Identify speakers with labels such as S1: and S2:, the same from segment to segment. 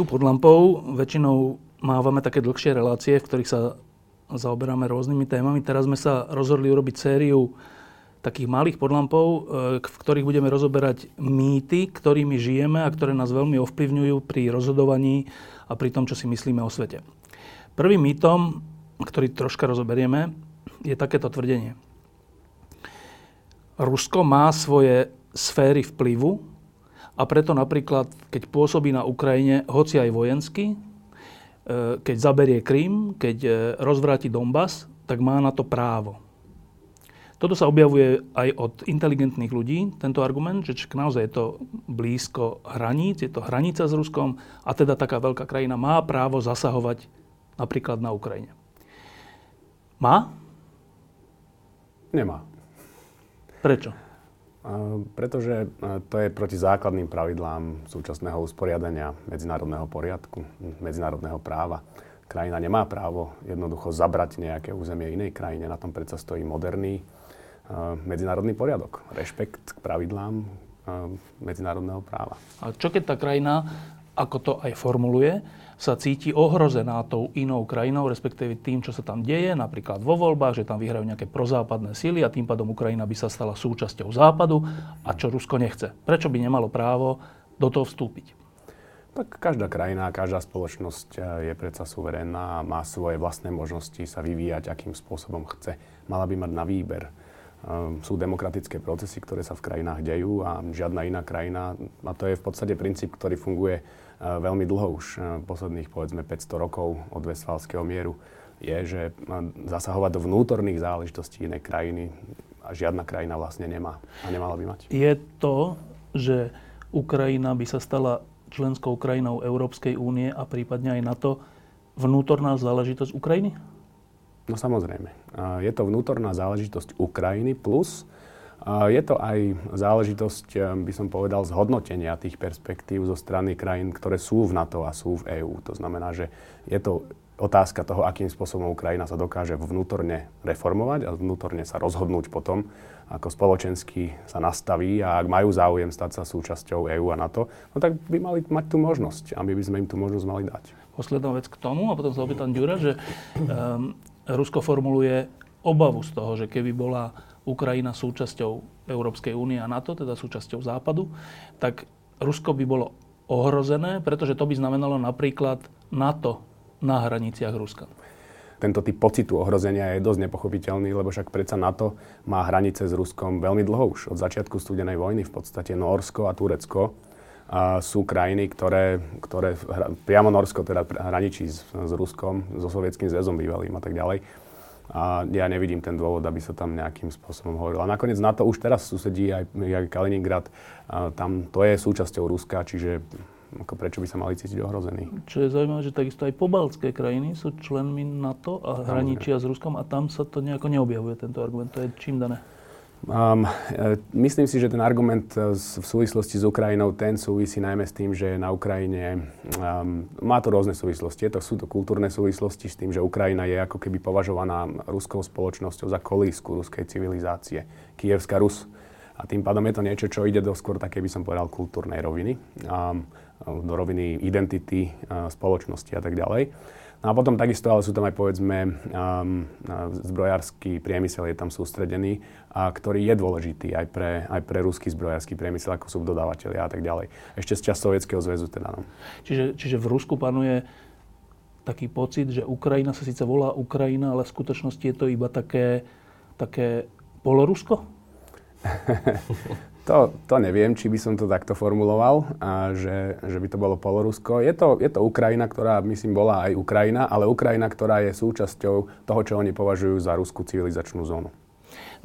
S1: Tu pod lampou väčšinou mávame také dlhšie relácie, v ktorých sa zaoberáme rôznymi témami. Teraz sme sa rozhodli urobiť sériu takých malých podlampov, e, v ktorých budeme rozoberať mýty, ktorými žijeme a ktoré nás veľmi ovplyvňujú pri rozhodovaní a pri tom, čo si myslíme o svete. Prvým mýtom, ktorý troška rozoberieme, je takéto tvrdenie. Rusko má svoje sféry vplyvu a preto napríklad, keď pôsobí na Ukrajine, hoci aj vojensky, e, keď zaberie Krym, keď e, rozvráti Donbass, tak má na to právo. Toto sa objavuje aj od inteligentných ľudí, tento argument, že naozaj je to blízko hraníc, je to hranica s Ruskom a teda taká veľká krajina má právo zasahovať napríklad na Ukrajine. Má?
S2: Nemá.
S1: Prečo?
S2: Pretože to je proti základným pravidlám súčasného usporiadania medzinárodného poriadku, medzinárodného práva. Krajina nemá právo jednoducho zabrať nejaké územie inej krajine. Na tom predsa stojí moderný medzinárodný poriadok. Rešpekt k pravidlám medzinárodného práva.
S1: A čo keď tá krajina, ako to aj formuluje, sa cíti ohrozená tou inou krajinou, respektíve tým, čo sa tam deje, napríklad vo voľbách, že tam vyhrajú nejaké prozápadné síly a tým pádom Ukrajina by sa stala súčasťou západu a čo Rusko nechce. Prečo by nemalo právo do toho vstúpiť?
S2: Tak každá krajina, každá spoločnosť e, je predsa suverénna a má svoje vlastné možnosti sa vyvíjať, akým spôsobom chce. Mala by mať na výber. Ehm, sú demokratické procesy, ktoré sa v krajinách dejú a žiadna iná krajina, a to je v podstate princíp, ktorý funguje eh, veľmi dlho už, eh, posledných povedzme 500 rokov od Westfalského mieru, je, že eh, zasahovať do vnútorných záležitostí inej krajiny a žiadna krajina vlastne nemá a nemala by mať.
S1: Je to, že Ukrajina by sa stala členskou krajinou Európskej únie a prípadne aj NATO vnútorná záležitosť Ukrajiny?
S2: No samozrejme. Je to vnútorná záležitosť Ukrajiny plus je to aj záležitosť, eh, by som povedal, zhodnotenia tých perspektív zo strany krajín, ktoré sú v NATO a sú v EÚ. To znamená, že je to otázka toho, akým spôsobom Ukrajina sa dokáže vnútorne reformovať a vnútorne sa rozhodnúť potom, ako spoločensky sa nastaví a ak majú záujem stať sa súčasťou EÚ a NATO, no tak by mali mať tú možnosť a my by sme im tú možnosť mali dať.
S1: Posledná vec k tomu a potom sa opýtam Ďura, že um, Rusko formuluje obavu z toho, že keby bola Ukrajina súčasťou Európskej únie a NATO, teda súčasťou Západu, tak Rusko by bolo ohrozené, pretože to by znamenalo napríklad NATO na hraniciach Ruska.
S2: Tento typ pocitu ohrozenia je dosť nepochopiteľný, lebo však predsa NATO má hranice s Ruskom veľmi dlho už. Od začiatku studenej vojny v podstate Norsko a Turecko a sú krajiny, ktoré, ktoré priamo Norsko teda hraničí s, s Ruskom, so Sovietským zväzom bývalým a tak ďalej a ja nevidím ten dôvod, aby sa tam nejakým spôsobom hovorilo. A nakoniec na to už teraz susedí aj, aj Kaliningrad. A tam to je súčasťou Ruska, čiže ako prečo by sa mali cítiť ohrození.
S1: Čo je zaujímavé, že takisto aj pobaltské krajiny sú členmi NATO a hraničia s Ruskom a tam sa to nejako neobjavuje, tento argument. To je čím dané?
S2: Um, myslím si, že ten argument e, v súvislosti s Ukrajinou, ten súvisí najmä s tým, že na Ukrajine um, má to rôzne súvislosti. Je to, sú to kultúrne súvislosti s tým, že Ukrajina je ako keby považovaná ruskou spoločnosťou za kolísku ruskej civilizácie. Kievská Rus. A tým pádom je to niečo, čo ide do skôr také, by som povedal, kultúrnej roviny. Um, do roviny identity uh, spoločnosti a tak ďalej. No a potom takisto, ale sú tam aj povedzme um, zbrojársky priemysel je tam sústredený, a ktorý je dôležitý aj pre, aj pre ruský zbrojársky priemysel, ako sú dodávateľia a tak ďalej. Ešte z čas Sovietskeho zväzu teda. No.
S1: Čiže, čiže v Rusku panuje taký pocit, že Ukrajina sa síce volá Ukrajina, ale v skutočnosti je to iba také, také polorusko?
S2: To, to neviem, či by som to takto formuloval, a že, že by to bolo Polorusko. Je to, je to Ukrajina, ktorá, myslím, bola aj Ukrajina, ale Ukrajina, ktorá je súčasťou toho, čo oni považujú za ruskú civilizačnú zónu.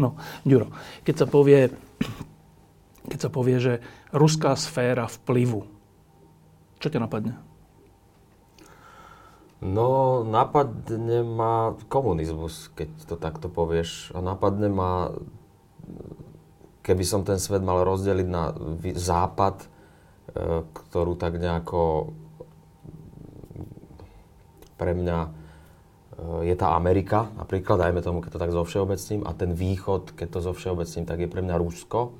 S1: No, Ďuro, keď sa povie, keď sa povie, že ruská sféra vplyvu, čo ťa napadne?
S3: No, napadne ma komunizmus, keď to takto povieš. A napadne ma keby som ten svet mal rozdeliť na západ, e, ktorú tak nejako pre mňa e, je tá Amerika, napríklad, dajme tomu, keď to tak zo všeobecním, a ten východ, keď to zo všeobecním, tak je pre mňa Rusko,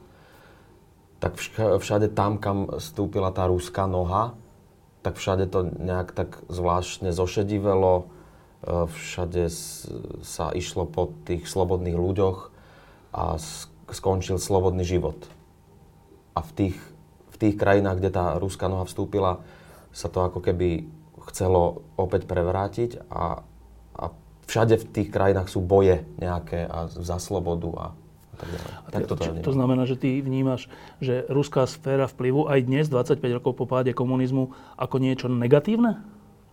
S3: tak všade tam, kam stúpila tá ruská noha, tak všade to nejak tak zvláštne zošedivelo, e, všade sa išlo po tých slobodných ľuďoch a skončil slobodný život. A v tých, v tých krajinách, kde tá ruská noha vstúpila, sa to ako keby chcelo opäť prevrátiť a, a všade v tých krajinách sú boje nejaké a za slobodu a, tak ďalej.
S1: Tak to, to, to znamená, že ty vnímaš, že ruská sféra vplyvu aj dnes, 25 rokov po páde komunizmu, ako niečo negatívne?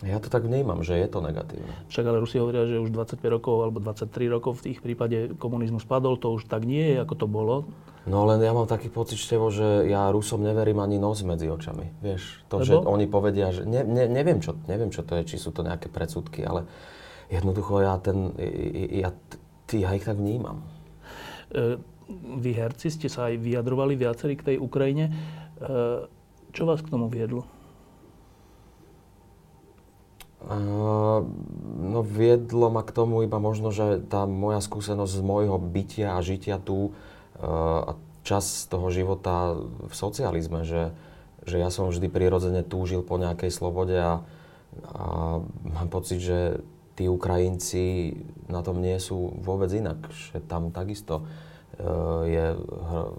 S3: Ja to tak vnímam, že je to negatívne.
S1: Však ale Rusi hovoria, že už 25 rokov alebo 23 rokov v tých prípade komunizmu spadol, to už tak nie je, ako to bolo.
S3: No len ja mám taký pocit, Števo, že ja Rusom neverím ani nos medzi očami. Vieš, to, Lebo? že oni povedia, že ne, ne, neviem, čo, neviem, čo to je, či sú to nejaké predsudky, ale jednoducho ja ten, ja, ja ich tak vnímam.
S1: E, vy herci ste sa aj vyjadrovali viacerí k tej Ukrajine. E, čo vás k tomu viedlo?
S3: No viedlo ma k tomu iba možno, že tá moja skúsenosť z môjho bytia a žitia tu a čas toho života v socializme, že, že ja som vždy prirodzene túžil po nejakej slobode a, a mám pocit, že tí Ukrajinci na tom nie sú vôbec inak, že tam takisto je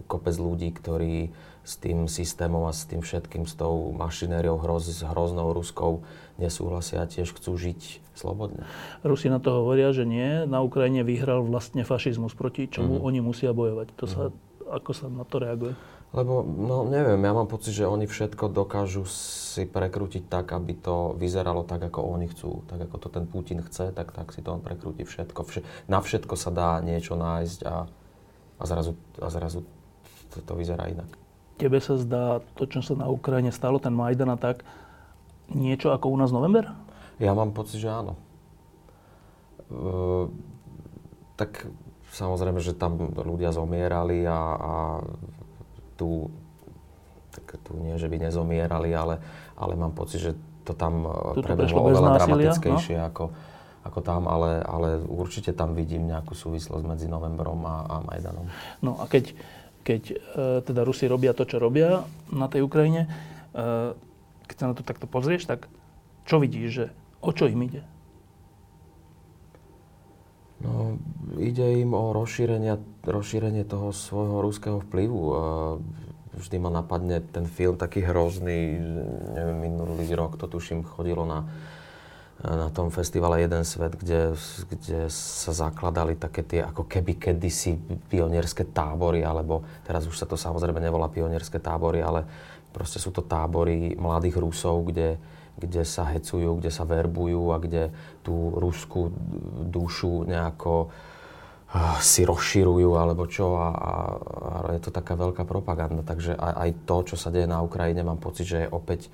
S3: kopec ľudí, ktorí s tým systémom a s tým všetkým, s tou mašinériou hroz, s hroznou ruskou nesúhlasia a tiež chcú žiť slobodne.
S1: Rusi na to hovoria, že nie. Na Ukrajine vyhral vlastne fašizmus, proti čomu mm-hmm. oni musia bojovať. To sa, mm-hmm. Ako sa na to reaguje?
S3: Lebo, no neviem, ja mám pocit, že oni všetko dokážu si prekrútiť tak, aby to vyzeralo tak, ako oni chcú. Tak, ako to ten Putin chce, tak, tak si to on prekrúti všetko. Vše, na všetko sa dá niečo nájsť a, a zrazu, a zrazu to, to vyzerá inak.
S1: Tebe sa zdá to, čo sa na Ukrajine stalo, ten Majdan a tak, niečo ako u nás november?
S3: Ja mám pocit, že áno. E, tak samozrejme, že tam ľudia zomierali a, a tu, tak tu nie, že by nezomierali, ale, ale mám pocit, že to tam e, tu prebehlo oveľa násilia, dramatickejšie no? ako, ako tam, ale, ale určite tam vidím nejakú súvislosť medzi novembrom a, a Majdanom.
S1: No a keď, keď e, teda Rusi robia to, čo robia na tej Ukrajine, e, keď sa na to takto pozrieš, tak čo vidíš, že o čo im ide?
S3: No, ide im o rozšírenie, rozšírenie toho svojho ruského vplyvu. Vždy ma napadne ten film taký hrozný, neviem, minulý rok to tuším chodilo na, na tom festivale Jeden svet, kde, kde sa zakladali také tie ako keby kedysi pionierské tábory, alebo teraz už sa to samozrejme nevolá pionierské tábory, ale Proste sú to tábory mladých Rusov, kde, kde sa hecujú, kde sa verbujú a kde tú ruskú dušu nejako uh, si rozširujú alebo čo a, a, a je to taká veľká propaganda. Takže aj, aj to, čo sa deje na Ukrajine, mám pocit, že je opäť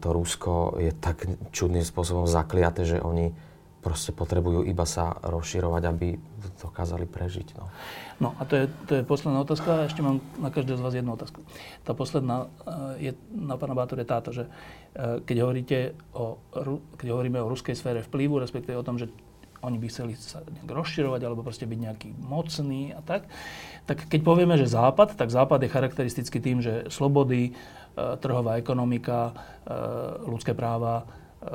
S3: to Rusko je tak čudným spôsobom zakliaté, že oni proste potrebujú iba sa rozširovať, aby dokázali prežiť. No,
S1: no a to je, to je posledná otázka. Ešte mám na každého z vás jednu otázku. Tá posledná eh, je na pána Bátor je táto, že eh, keď, hovoríte o, keď hovoríme o ruskej sfére vplyvu, respektíve o tom, že oni by chceli sa nejak rozširovať alebo proste byť nejaký mocný a tak, tak keď povieme, že Západ, tak Západ je charakteristický tým, že slobody, eh, trhová ekonomika, ľudské práva, E,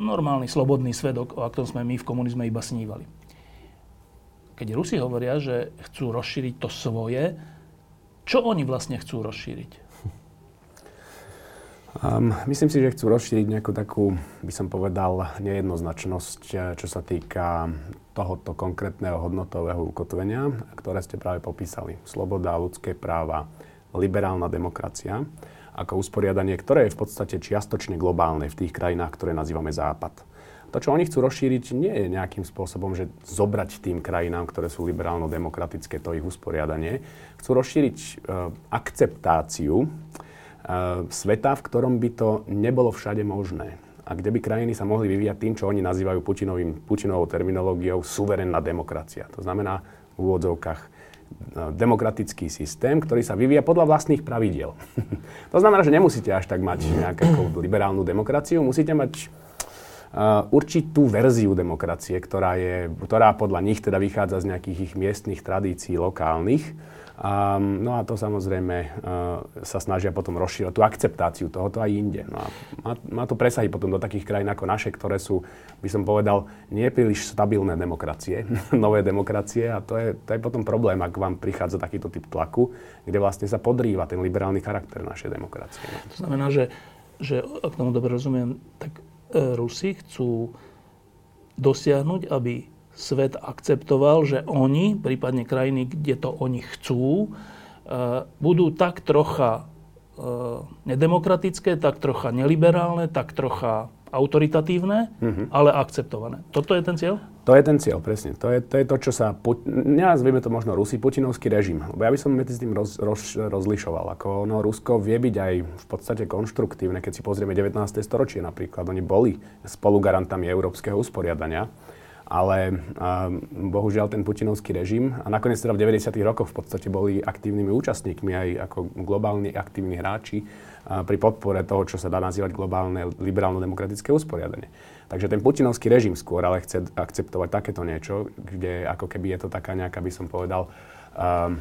S1: normálny, slobodný svedok, o aktom sme my v komunizme iba snívali. Keď Rusi hovoria, že chcú rozšíriť to svoje, čo oni vlastne chcú rozšíriť?
S2: Um, myslím si, že chcú rozšíriť nejakú takú, by som povedal, nejednoznačnosť, e, čo sa týka tohoto konkrétneho hodnotového ukotvenia, ktoré ste práve popísali. Sloboda, ľudské práva, liberálna demokracia ako usporiadanie, ktoré je v podstate čiastočne globálne v tých krajinách, ktoré nazývame Západ. To, čo oni chcú rozšíriť, nie je nejakým spôsobom, že zobrať tým krajinám, ktoré sú liberálno-demokratické, to ich usporiadanie. Chcú rozšíriť e, akceptáciu sveta, v ktorom by to nebolo všade možné. A kde by krajiny sa mohli vyvíjať tým, čo oni nazývajú Putinovým, Putinovou terminológiou suverénna demokracia. To znamená v úvodzovkách demokratický systém, ktorý sa vyvíja podľa vlastných pravidiel. to znamená, že nemusíte až tak mať nejakú liberálnu demokraciu, musíte mať určitú verziu demokracie, ktorá, je, ktorá podľa nich teda vychádza z nejakých ich miestnych tradícií lokálnych Um, no a to samozrejme uh, sa snažia potom rozšíriť tú akceptáciu tohoto aj inde. No a má, má to presahy potom do takých krajín ako naše, ktoré sú, by som povedal, nie príliš stabilné demokracie, nové demokracie a to je, to je potom problém, ak vám prichádza takýto typ tlaku, kde vlastne sa podrýva ten liberálny charakter našej demokracie.
S1: To znamená, že, že ak tomu dobre rozumiem, tak Rusi chcú dosiahnuť, aby svet akceptoval, že oni, prípadne krajiny, kde to oni chcú, e, budú tak trocha e, nedemokratické, tak trocha neliberálne, tak trocha autoritatívne, mm-hmm. ale akceptované. Toto je ten cieľ?
S2: To je ten cieľ, presne. To je to, je to čo sa, nenazvieme to možno Rusi, putinovský režim. Lebo ja by som medzi tým roz, roz, rozlišoval. Ako no, Rusko vie byť aj v podstate konštruktívne, keď si pozrieme 19. storočie napríklad. Oni boli spolugarantami európskeho usporiadania ale a, bohužiaľ ten putinovský režim a nakoniec teda v 90. rokoch v podstate boli aktívnymi účastníkmi aj ako globálni aktívni hráči pri podpore toho, čo sa dá nazývať globálne liberálno-demokratické usporiadanie. Takže ten putinovský režim skôr ale chce akceptovať takéto niečo, kde ako keby je to taká nejaká, by som povedal, um,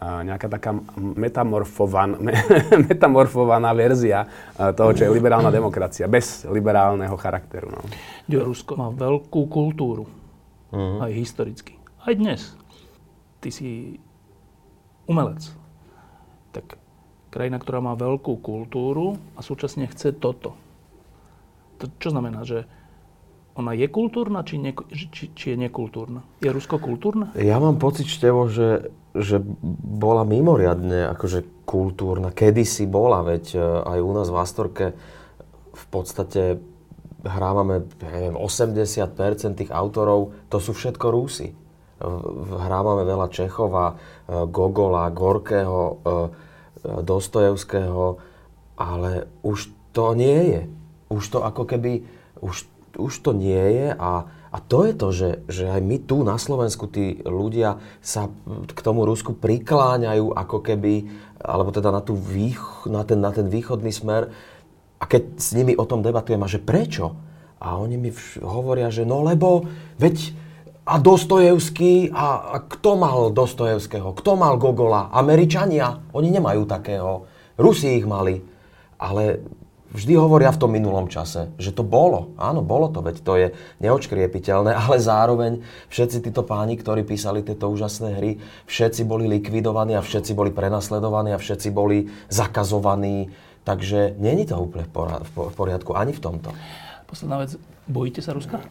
S2: nejaká taká metamorfovan, metamorfovaná verzia toho, čo je liberálna demokracia, bez liberálneho charakteru. No.
S1: Rusko má veľkú kultúru, uh-huh. aj historicky. Aj dnes. Ty si umelec. Tak krajina, ktorá má veľkú kultúru a súčasne chce toto. To čo znamená, že ona je kultúrna, či, ne, či, či je nekultúrna? Je Rusko kultúrna?
S3: Ja mám pocit, Števo, že, že bola mimoriadne akože kultúrna. Kedysi bola, veď e, aj u nás v Astorke v podstate hrávame, neviem, 80% tých autorov, to sú všetko Rúsi. Hrávame veľa Čechova, e, Gogola, Gorkého, e, Dostojevského, ale už to nie je. Už to ako keby, už už to nie je a, a to je to, že, že aj my tu na Slovensku tí ľudia sa k tomu Rusku prikláňajú ako keby, alebo teda na, tú vých, na, ten, na ten východný smer a keď s nimi o tom debatujem a že prečo? A oni mi hovoria, že no lebo veď a Dostojevský, a, a kto mal Dostojevského? Kto mal Gogola? Američania? Oni nemajú takého. Rusi ich mali. Ale vždy hovoria v tom minulom čase, že to bolo. Áno, bolo to, veď to je neočkriepiteľné, ale zároveň všetci títo páni, ktorí písali tieto úžasné hry, všetci boli likvidovaní a všetci boli prenasledovaní a všetci boli zakazovaní. Takže není to úplne v poriadku ani v tomto.
S1: Posledná vec. Bojíte sa Ruska?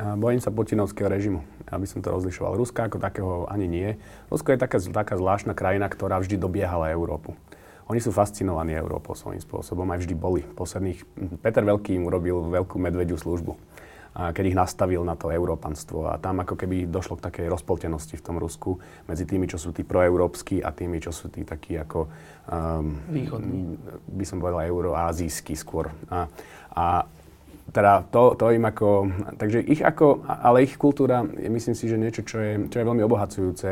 S2: Bojím sa putinovského režimu. Ja by som to rozlišoval. Ruska ako takého ani nie. Rusko je taká, taká zvláštna krajina, ktorá vždy dobiehala Európu. Oni sú fascinovaní Európou svojím spôsobom, aj vždy boli. Posledných, Peter Veľký im urobil veľkú medvediu službu, a keď ich nastavil na to európanstvo. A tam ako keby došlo k takej rozpoltenosti v tom Rusku medzi tými, čo sú tí proeurópsky a tými, čo sú tí takí ako...
S1: Um, Východní.
S2: By som povedal euroázijský skôr. A, a teda to, to im ako... Takže ich ako... Ale ich kultúra je myslím si, že niečo, čo je, čo je veľmi obohacujúce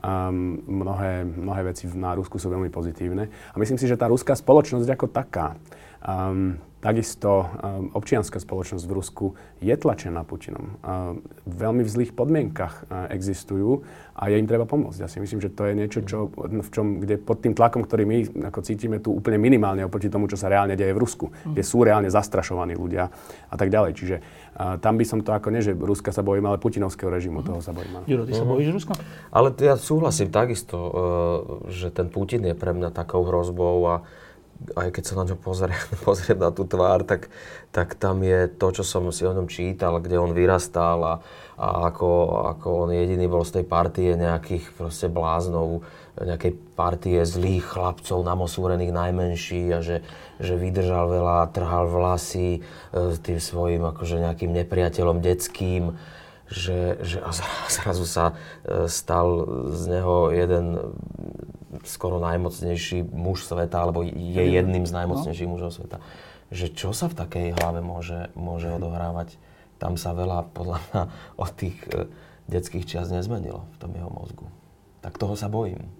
S2: Um, mnohé, mnohé veci na Rusku sú veľmi pozitívne. A myslím si, že tá ruská spoločnosť ako taká um, Takisto um, občianská spoločnosť v Rusku je tlačená Putinom. Um, veľmi v zlých podmienkach uh, existujú a je im treba pomôcť. Ja si myslím, že to je niečo, čo, v čom, kde pod tým tlakom, ktorý my ako cítime tu úplne minimálne oproti tomu, čo sa reálne deje v Rusku, mm. kde sú reálne zastrašovaní ľudia a tak ďalej. Čiže tam by som to ako nie, že Ruska sa bojím, ale putinovského režimu, mm. toho sa bojím.
S1: Juro, ty sa mm. bojíš Ruska?
S3: Ale ja súhlasím takisto, že ten Putin je pre mňa takou hrozbou a aj keď sa na ňo pozriem, pozriem na tú tvár, tak, tak tam je to, čo som si o ňom čítal, kde on vyrastal a, a ako, ako on jediný bol z tej partie nejakých proste bláznov, nejakej partie zlých chlapcov, namosúrených najmenší a že, že vydržal veľa, trhal vlasy e, s tým svojim akože nejakým nepriateľom detským že, že a zrazu sa e, stal z neho jeden skoro najmocnejší muž sveta, alebo je jedným z najmocnejších no. mužov sveta. Že čo sa v takej hlave môže, môže odohrávať? Tam sa veľa podľa mňa od tých e, detských čias nezmenilo v tom jeho mozgu. Tak toho sa bojím.